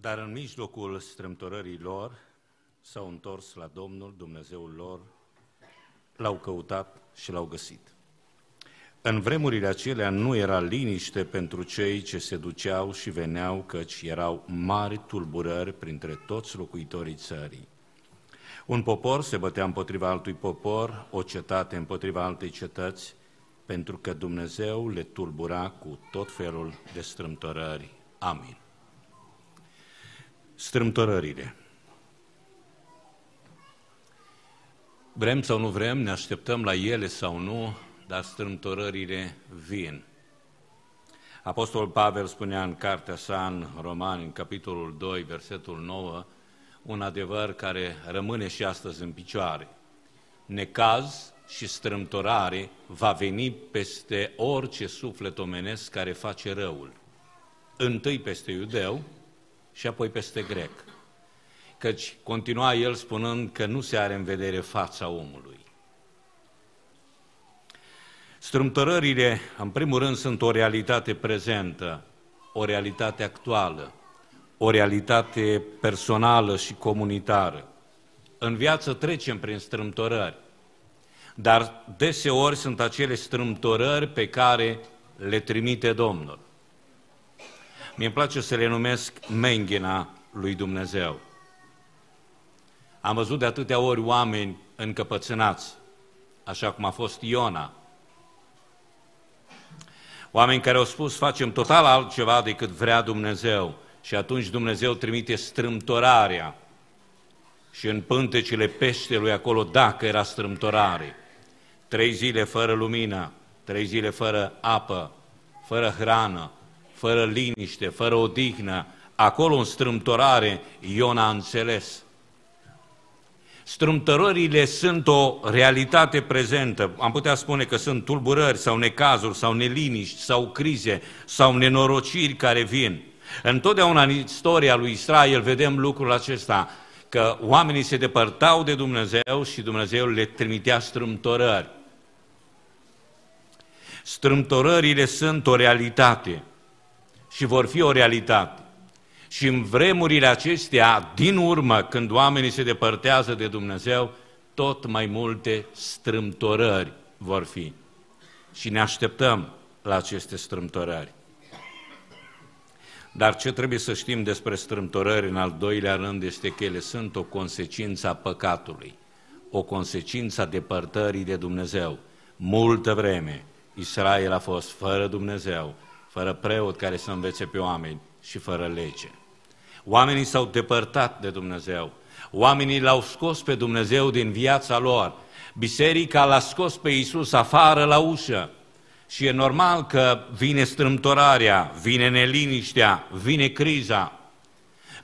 Dar în mijlocul strâmtorării lor s-au întors la Domnul, Dumnezeul lor, l-au căutat și l-au găsit. În vremurile acelea nu era liniște pentru cei ce se duceau și veneau, căci erau mari tulburări printre toți locuitorii țării. Un popor se bătea împotriva altui popor, o cetate împotriva altei cetăți, pentru că Dumnezeu le tulbura cu tot felul de strâmtorări. Amin. Strâmtorările. Vrem sau nu vrem, ne așteptăm la ele sau nu, dar strâmtorările vin. Apostolul Pavel spunea în cartea sa în Romani, în capitolul 2, versetul 9, un adevăr care rămâne și astăzi în picioare. Necaz și strâmtorare va veni peste orice suflet omenesc care face răul. Întâi peste iudeu și apoi peste grec. Căci continua el spunând că nu se are în vedere fața omului. Strâmtorările, în primul rând, sunt o realitate prezentă, o realitate actuală, o realitate personală și comunitară. În viață trecem prin strâmtorări, dar deseori sunt acele strâmtorări pe care le trimite Domnul. Mi îmi place să le numesc menghina lui Dumnezeu. Am văzut de atâtea ori oameni încăpățânați, așa cum a fost Iona. Oameni care au spus, facem total altceva decât vrea Dumnezeu. Și atunci Dumnezeu trimite strâmtorarea. Și în pântecele peștelui acolo, dacă era strâmtorare, trei zile fără lumină, trei zile fără apă, fără hrană, fără liniște, fără odihnă, acolo în strâmtorare Iona a înțeles. Strâmtorările sunt o realitate prezentă. Am putea spune că sunt tulburări sau necazuri sau neliniști sau crize sau nenorociri care vin. Întotdeauna în istoria lui Israel vedem lucrul acesta, că oamenii se depărtau de Dumnezeu și Dumnezeu le trimitea strâmtorări. Strâmtorările sunt o realitate și vor fi o realitate. Și în vremurile acestea, din urmă, când oamenii se depărtează de Dumnezeu, tot mai multe strâmtorări vor fi. Și ne așteptăm la aceste strâmtorări. Dar ce trebuie să știm despre strâmtorări în al doilea rând este că ele sunt o consecință a păcatului, o consecință a depărtării de Dumnezeu. Multă vreme Israel a fost fără Dumnezeu, fără preot care să învețe pe oameni și fără lege. Oamenii s-au depărtat de Dumnezeu. Oamenii l-au scos pe Dumnezeu din viața lor. Biserica l-a scos pe Iisus afară la ușă. Și e normal că vine strâmtorarea, vine neliniștea, vine criza.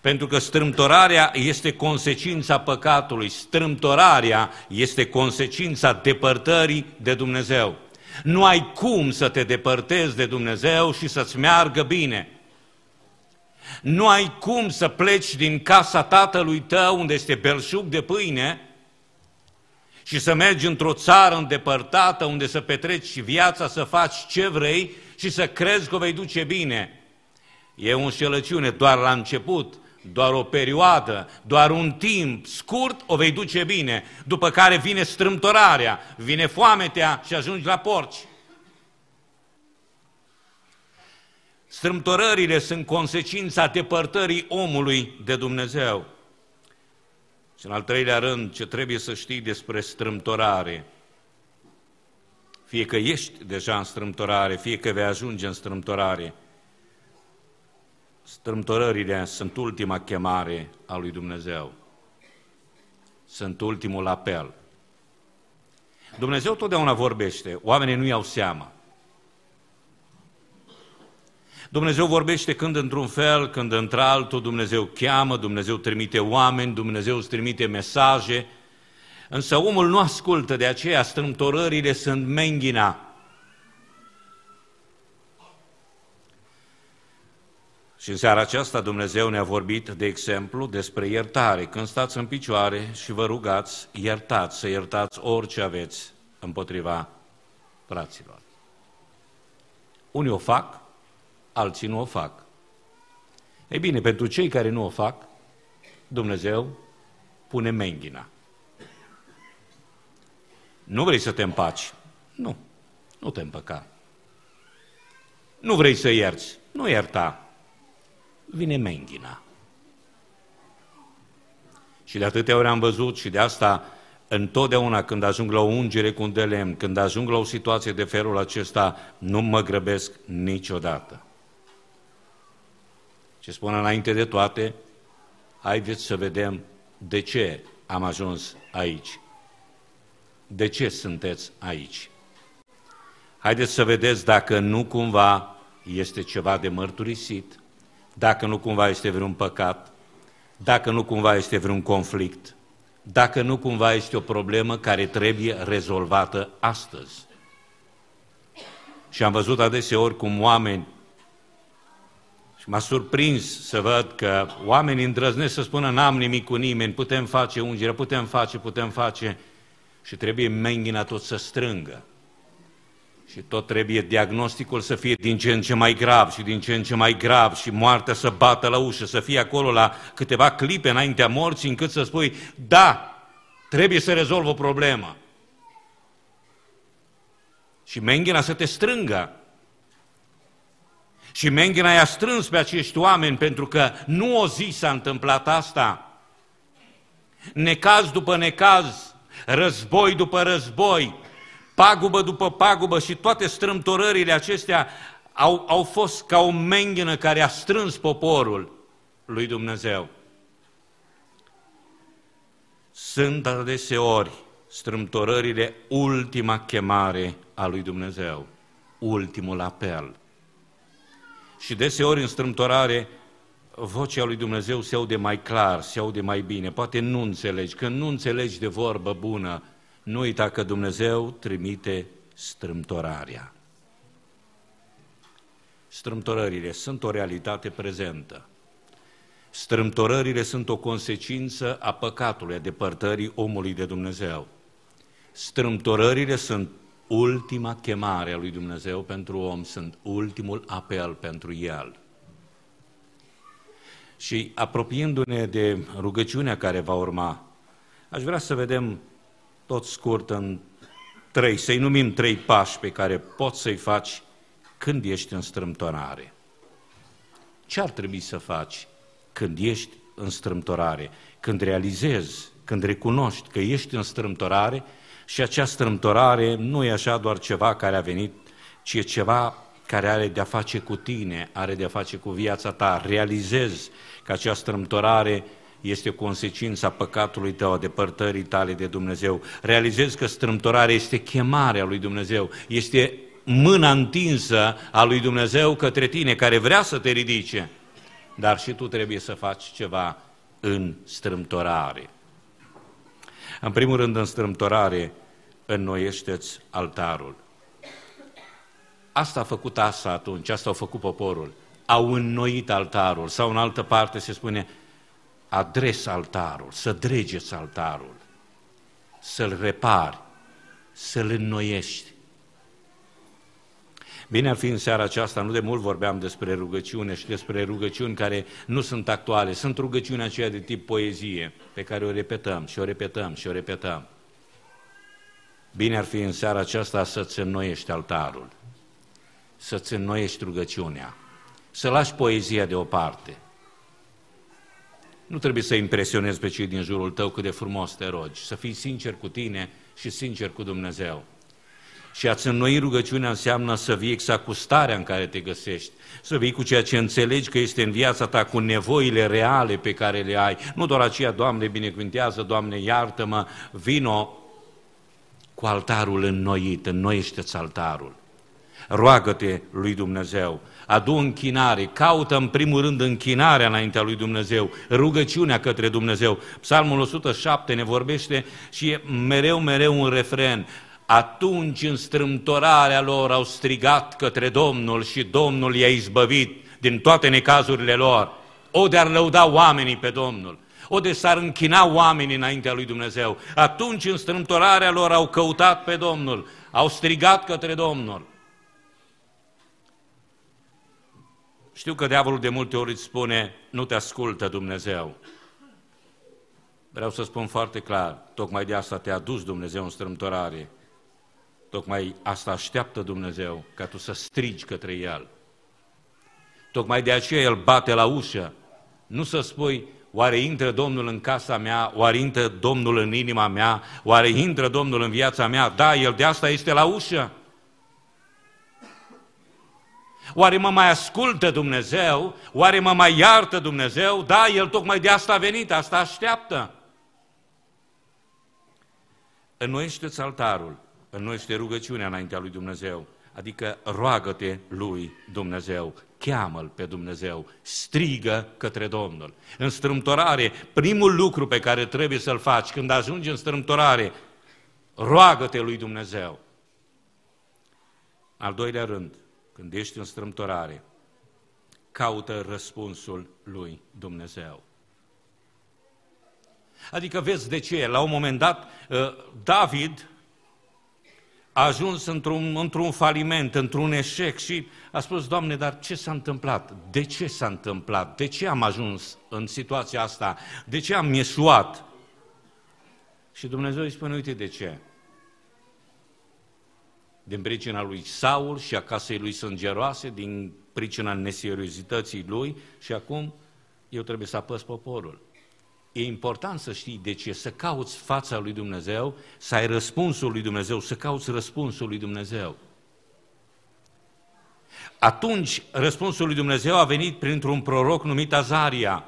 Pentru că strâmtorarea este consecința păcatului, strâmtorarea este consecința depărtării de Dumnezeu. Nu ai cum să te depărtezi de Dumnezeu și să-ți meargă bine. Nu ai cum să pleci din casa tatălui tău unde este belșug de pâine și să mergi într-o țară îndepărtată unde să petreci viața, să faci ce vrei și să crezi că o vei duce bine. E o înșelăciune doar la început, doar o perioadă, doar un timp scurt o vei duce bine, după care vine strâmtorarea, vine foametea și ajungi la porci. Strâmtorările sunt consecința depărtării omului de Dumnezeu. Și în al treilea rând, ce trebuie să știi despre strâmtorare, fie că ești deja în strâmtorare, fie că vei ajunge în strâmtorare, strâmtorările sunt ultima chemare a lui Dumnezeu. Sunt ultimul apel. Dumnezeu totdeauna vorbește, oamenii nu iau seama. Dumnezeu vorbește când într-un fel, când într-altul, Dumnezeu cheamă, Dumnezeu trimite oameni, Dumnezeu îți trimite mesaje, însă omul nu ascultă, de aceea strâmtorările sunt menghina. Și în seara aceasta Dumnezeu ne-a vorbit, de exemplu, despre iertare. Când stați în picioare și vă rugați, iertați, să iertați orice aveți împotriva fraților. Unii o fac, alții nu o fac. Ei bine, pentru cei care nu o fac, Dumnezeu pune menghina. Nu vrei să te împaci? Nu, nu te împăca. Nu vrei să ierți? Nu ierta. Vine menghina. Și de atâtea ori am văzut și de asta întotdeauna când ajung la o ungere cu un de lemn, când ajung la o situație de felul acesta, nu mă grăbesc niciodată. Și spun înainte de toate, haideți să vedem de ce am ajuns aici. De ce sunteți aici? Haideți să vedeți dacă nu cumva este ceva de mărturisit, dacă nu cumva este vreun păcat, dacă nu cumva este vreun conflict, dacă nu cumva este o problemă care trebuie rezolvată astăzi. Și am văzut adeseori cum oameni, și m-a surprins să văd că oamenii îndrăznesc să spună n-am nimic cu nimeni, putem face ungere, putem face, putem face, și trebuie menghina tot să strângă. Și tot trebuie diagnosticul să fie din ce în ce mai grav și din ce în ce mai grav și moartea să bată la ușă, să fie acolo la câteva clipe înaintea morții încât să spui, da, trebuie să rezolv o problemă. Și menghina să te strângă. Și menghina i-a strâns pe acești oameni pentru că nu o zi s-a întâmplat asta. Necaz după necaz, război după război, pagubă după pagubă și toate strâmtorările acestea au, au fost ca o menghină care a strâns poporul lui Dumnezeu. Sunt adeseori strâmtorările ultima chemare a lui Dumnezeu, ultimul apel. Și deseori în strâmtorare vocea lui Dumnezeu se aude mai clar, se aude mai bine. Poate nu înțelegi. Când nu înțelegi de vorbă bună, nu uita că Dumnezeu trimite strâmtorarea. Strâmtorările sunt o realitate prezentă. Strâmtorările sunt o consecință a păcatului, a depărtării omului de Dumnezeu. Strâmtorările sunt ultima chemare a lui Dumnezeu pentru om, sunt ultimul apel pentru el. Și apropiindu-ne de rugăciunea care va urma, aș vrea să vedem tot scurt în trei, să-i numim trei pași pe care poți să-i faci când ești în strâmtorare. Ce ar trebui să faci când ești în strâmtorare? Când realizezi, când recunoști că ești în strâmtorare și acea strâmtorare nu e așa doar ceva care a venit, ci e ceva care are de-a face cu tine, are de-a face cu viața ta. Realizezi că acea strâmtorare este consecința păcatului tău, a depărtării tale de Dumnezeu. Realizezi că strâmtorarea este chemarea lui Dumnezeu, este mâna întinsă a lui Dumnezeu către tine, care vrea să te ridice, dar și tu trebuie să faci ceva în strâmtorare. În primul rând, în strâmtorare, înnoiește-ți altarul. Asta a făcut Asa atunci, asta a făcut poporul. Au înnoit altarul, sau în altă parte se spune, adres altarul, să dregeți altarul, să-l repari, să-l înnoiești. Bine ar fi în seara aceasta, nu de mult vorbeam despre rugăciune și despre rugăciuni care nu sunt actuale, sunt rugăciuni aceea de tip poezie, pe care o repetăm și o repetăm și o repetăm. Bine ar fi în seara aceasta să-ți înnoiești altarul, să-ți înnoiești rugăciunea, să lași poezia deoparte, nu trebuie să impresionezi pe cei din jurul tău cât de frumos te rogi, să fii sincer cu tine și sincer cu Dumnezeu. Și a-ți înnoi rugăciunea înseamnă să vii exact cu starea în care te găsești, să vii cu ceea ce înțelegi că este în viața ta, cu nevoile reale pe care le ai. Nu doar aceea, Doamne, binecuvântează, Doamne, iartă-mă, vino cu altarul înnoit, înnoiește-ți altarul. Roagă-te lui Dumnezeu, adu închinare, caută în primul rând închinarea înaintea lui Dumnezeu, rugăciunea către Dumnezeu. Psalmul 107 ne vorbește și e mereu, mereu un refren. Atunci în strâmtorarea lor au strigat către Domnul și Domnul i-a izbăvit din toate necazurile lor. O de-ar lăuda oamenii pe Domnul, o de s-ar închina oamenii înaintea lui Dumnezeu. Atunci în strâmtorarea lor au căutat pe Domnul, au strigat către Domnul. Știu că diavolul de multe ori îți spune, nu te ascultă Dumnezeu. Vreau să spun foarte clar, tocmai de asta te-a dus Dumnezeu în strâmtorare. Tocmai asta așteaptă Dumnezeu, ca tu să strigi către El. Tocmai de aceea El bate la ușă. Nu să spui, oare intră Domnul în casa mea, oare intră Domnul în inima mea, oare intră Domnul în viața mea? Da, El de asta este la ușă. Oare mă mai ascultă Dumnezeu? Oare mă mai iartă Dumnezeu? Da, El tocmai de asta a venit, asta așteaptă. Înnoiește-ți altarul, înnoiește rugăciunea înaintea lui Dumnezeu, adică roagă-te lui Dumnezeu, cheamă-L pe Dumnezeu, strigă către Domnul. În strâmtorare, primul lucru pe care trebuie să-l faci când ajungi în strâmtorare, roagă-te lui Dumnezeu. Al doilea rând, când ești în strâmtorare, caută răspunsul lui Dumnezeu. Adică vezi de ce, la un moment dat, uh, David a ajuns într-un, într-un faliment, într-un eșec și a spus, Doamne, dar ce s-a întâmplat? De ce s-a întâmplat? De ce am ajuns în situația asta? De ce am ieșuat? Și Dumnezeu îi spune, uite de ce din pricina lui Saul și a casei lui sângeroase, din pricina neseriozității lui și acum eu trebuie să apăs poporul. E important să știi de ce, să cauți fața lui Dumnezeu, să ai răspunsul lui Dumnezeu, să cauți răspunsul lui Dumnezeu. Atunci răspunsul lui Dumnezeu a venit printr-un proroc numit Azaria.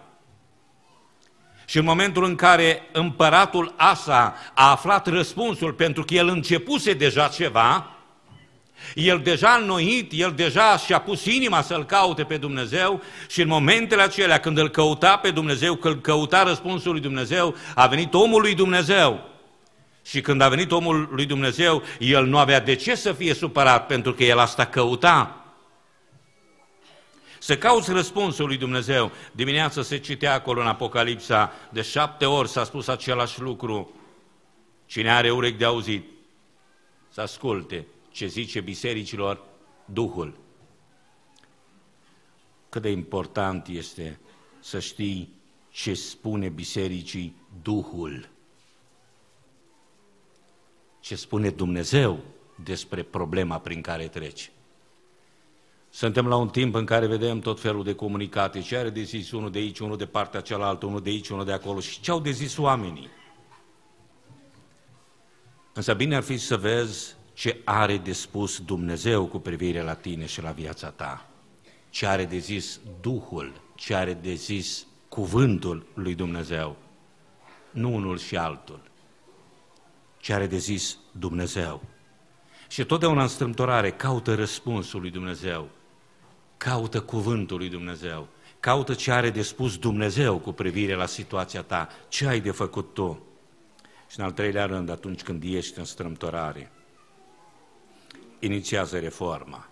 Și în momentul în care împăratul Asa a aflat răspunsul, pentru că el începuse deja ceva, el deja înnoit, el deja și-a pus inima să-L caute pe Dumnezeu și în momentele acelea când îl căuta pe Dumnezeu, când căuta răspunsul lui Dumnezeu, a venit omul lui Dumnezeu. Și când a venit omul lui Dumnezeu, el nu avea de ce să fie supărat, pentru că el asta căuta. Să cauți răspunsul lui Dumnezeu. Dimineața se citea acolo în Apocalipsa, de șapte ori s-a spus același lucru. Cine are urechi de auzit, să asculte ce zice bisericilor Duhul. Cât de important este să știi ce spune bisericii Duhul. Ce spune Dumnezeu despre problema prin care treci. Suntem la un timp în care vedem tot felul de comunicate, ce are de zis unul de aici, unul de partea cealaltă, unul de aici, unul de acolo și ce au de zis oamenii. Însă bine ar fi să vezi ce are de spus Dumnezeu cu privire la tine și la viața ta, ce are de zis Duhul, ce are de zis cuvântul lui Dumnezeu, nu unul și altul, ce are de zis Dumnezeu. Și totdeauna în strâmtorare caută răspunsul lui Dumnezeu, caută cuvântul lui Dumnezeu, caută ce are de spus Dumnezeu cu privire la situația ta, ce ai de făcut tu. Și în al treilea rând, atunci când ești în strâmtorare, inițiază reforma.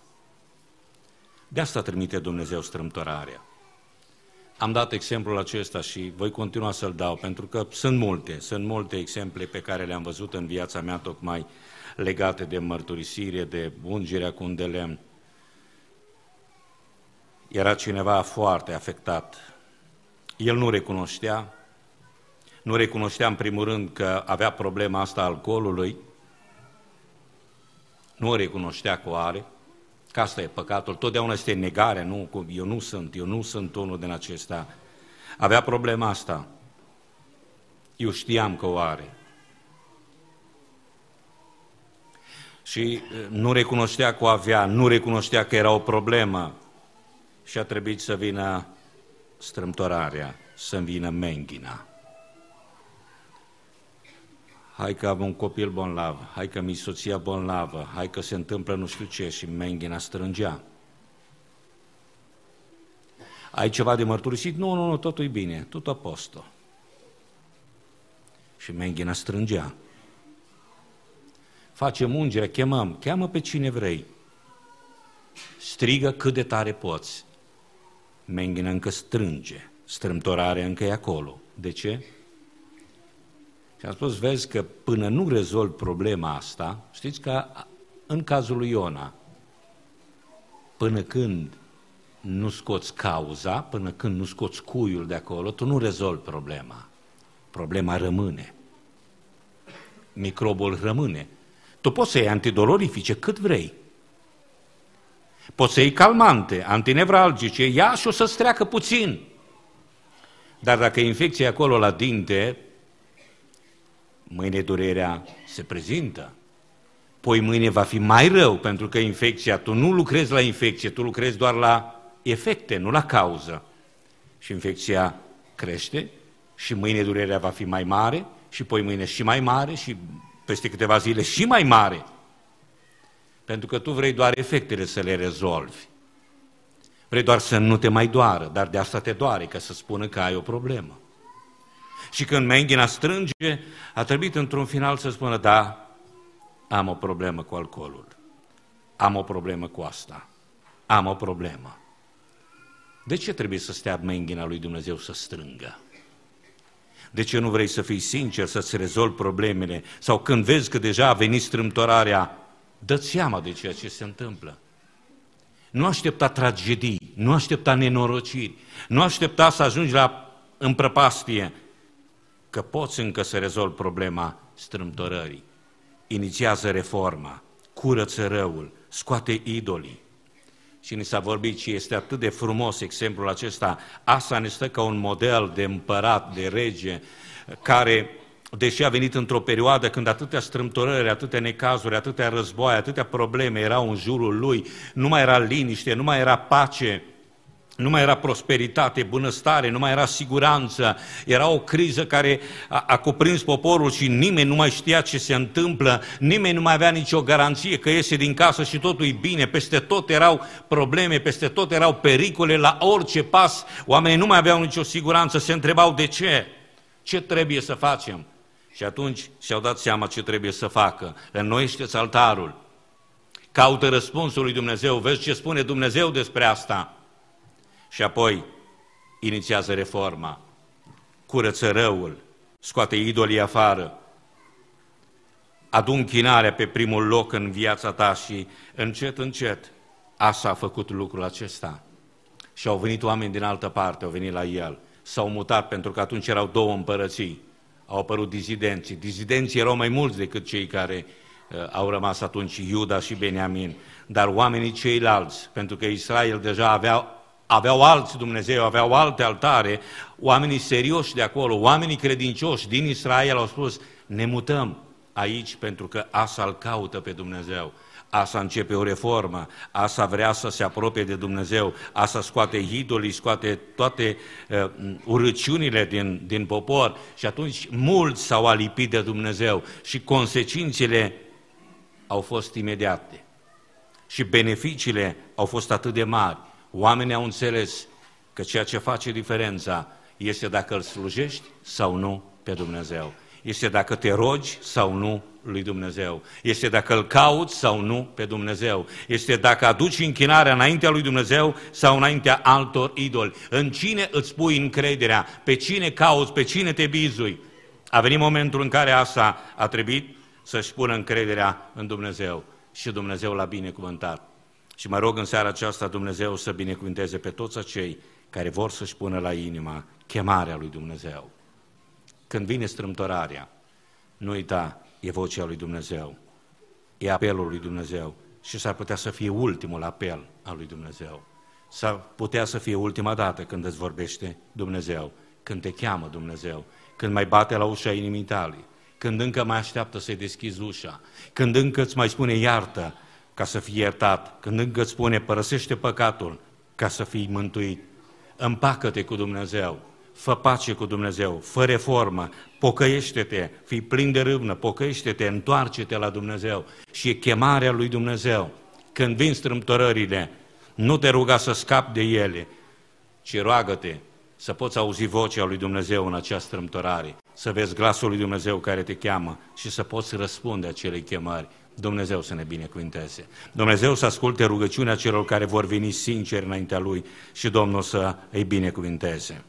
De asta trimite Dumnezeu strâmtorarea. Am dat exemplul acesta și voi continua să-l dau, pentru că sunt multe, sunt multe exemple pe care le-am văzut în viața mea, tocmai legate de mărturisire, de ungerea cu un de lemn. Era cineva foarte afectat. El nu recunoștea, nu recunoștea în primul rând că avea problema asta alcoolului, nu o recunoștea că o are, că asta e păcatul, totdeauna este negarea, nu, eu nu sunt, eu nu sunt unul din acesta. Avea problema asta. Eu știam că o are. Și nu recunoștea că o avea, nu recunoștea că era o problemă și a trebuit să vină strâmtorarea, să vină menghina hai că am un copil bolnav, hai că mi soția bolnavă, hai că se întâmplă nu știu ce și menghina strângea. Ai ceva de mărturisit? Nu, nu, nu, totul e bine, tot a posto. Și menghina strângea. Facem ungerea, chemăm, cheamă pe cine vrei. Strigă cât de tare poți. Menghina încă strânge, strâmtorarea încă e acolo. De ce? Și am spus, vezi că până nu rezolv problema asta, știți că în cazul lui Iona, până când nu scoți cauza, până când nu scoți cuiul de acolo, tu nu rezolvi problema. Problema rămâne. Microbul rămâne. Tu poți să iei antidolorifice cât vrei. Poți să iei calmante, antinevralgice, ia și o să-ți treacă puțin. Dar dacă infecția acolo la dinte, mâine durerea se prezintă. Poi mâine va fi mai rău, pentru că infecția, tu nu lucrezi la infecție, tu lucrezi doar la efecte, nu la cauză. Și infecția crește și mâine durerea va fi mai mare și poi mâine și mai mare și peste câteva zile și mai mare. Pentru că tu vrei doar efectele să le rezolvi. Vrei doar să nu te mai doară, dar de asta te doare, ca să spună că ai o problemă. Și când menghina strânge, a trebuit într-un final să spună, da, am o problemă cu alcoolul, am o problemă cu asta, am o problemă. De ce trebuie să stea menghina lui Dumnezeu să strângă? De ce nu vrei să fii sincer, să-ți rezolvi problemele? Sau când vezi că deja a venit strâmtorarea, dă-ți seama de ceea ce se întâmplă. Nu aștepta tragedii, nu aștepta nenorociri, nu aștepta să ajungi la împrăpastie, că poți încă să rezolvi problema strâmtorării. Inițiază reforma, curăță răul, scoate idolii. Și ni s-a vorbit și este atât de frumos exemplul acesta. Asa ne stă ca un model de împărat, de rege, care deși a venit într-o perioadă când atâtea strâmtorări, atâtea necazuri, atâtea războaie, atâtea probleme erau în jurul lui, nu mai era liniște, nu mai era pace, nu mai era prosperitate, bunăstare, nu mai era siguranță, era o criză care a, a cuprins poporul și nimeni nu mai știa ce se întâmplă, nimeni nu mai avea nicio garanție că iese din casă și totul e bine, peste tot erau probleme, peste tot erau pericole, la orice pas oamenii nu mai aveau nicio siguranță, se întrebau de ce, ce trebuie să facem. Și atunci și-au dat seama ce trebuie să facă. Înnoiește-ți altarul. Caută răspunsul lui Dumnezeu. Vezi ce spune Dumnezeu despre asta. Și apoi inițiază reforma. Curăță răul. Scoate idolii afară. Adun chinarea pe primul loc în viața ta și încet, încet, Asa a făcut lucrul acesta. Și au venit oameni din altă parte, au venit la el. S-au mutat pentru că atunci erau două împărății au apărut dizidenții. Dizidenții erau mai mulți decât cei care uh, au rămas atunci, Iuda și Beniamin. Dar oamenii ceilalți, pentru că Israel deja avea aveau alți Dumnezeu, aveau alte altare, oamenii serioși de acolo, oamenii credincioși din Israel au spus, ne mutăm aici pentru că Asa îl caută pe Dumnezeu. Asa începe o reformă, Asa vrea să se apropie de Dumnezeu, Asa scoate idolii, scoate toate uh, urăciunile din, din popor și atunci mulți s-au alipit de Dumnezeu și consecințele au fost imediate. Și beneficiile au fost atât de mari. Oamenii au înțeles că ceea ce face diferența este dacă îl slujești sau nu pe Dumnezeu. Este dacă te rogi sau nu lui Dumnezeu. Este dacă îl cauți sau nu pe Dumnezeu. Este dacă aduci închinarea înaintea lui Dumnezeu sau înaintea altor idoli. În cine îți pui încrederea? Pe cine cauți? Pe cine te bizui? A venit momentul în care asta a trebuit să-și pună încrederea în Dumnezeu. Și Dumnezeu l-a binecuvântat. Și mă rog în seara aceasta Dumnezeu să binecuvânteze pe toți acei care vor să-și pună la inima chemarea lui Dumnezeu. Când vine strâmtorarea, nu uita, e vocea lui Dumnezeu, e apelul lui Dumnezeu și s-ar putea să fie ultimul apel al lui Dumnezeu. S-ar putea să fie ultima dată când îți vorbește Dumnezeu, când te cheamă Dumnezeu, când mai bate la ușa inimii tale, când încă mai așteaptă să-i deschizi ușa, când încă îți mai spune iartă ca să fii iertat, când încă îți spune părăsește păcatul ca să fii mântuit. Împacă-te cu Dumnezeu, fă pace cu Dumnezeu, fă reformă, pocăiește-te, fii plin de râvnă, pocăiește-te, întoarce-te la Dumnezeu. Și e chemarea lui Dumnezeu. Când vin strâmtorările, nu te ruga să scapi de ele, ci roagă-te să poți auzi vocea lui Dumnezeu în această strâmtorare, să vezi glasul lui Dumnezeu care te cheamă și să poți răspunde acelei chemări. Dumnezeu să ne binecuvinteze. Dumnezeu să asculte rugăciunea celor care vor veni sinceri înaintea Lui și Domnul să îi binecuvinteze.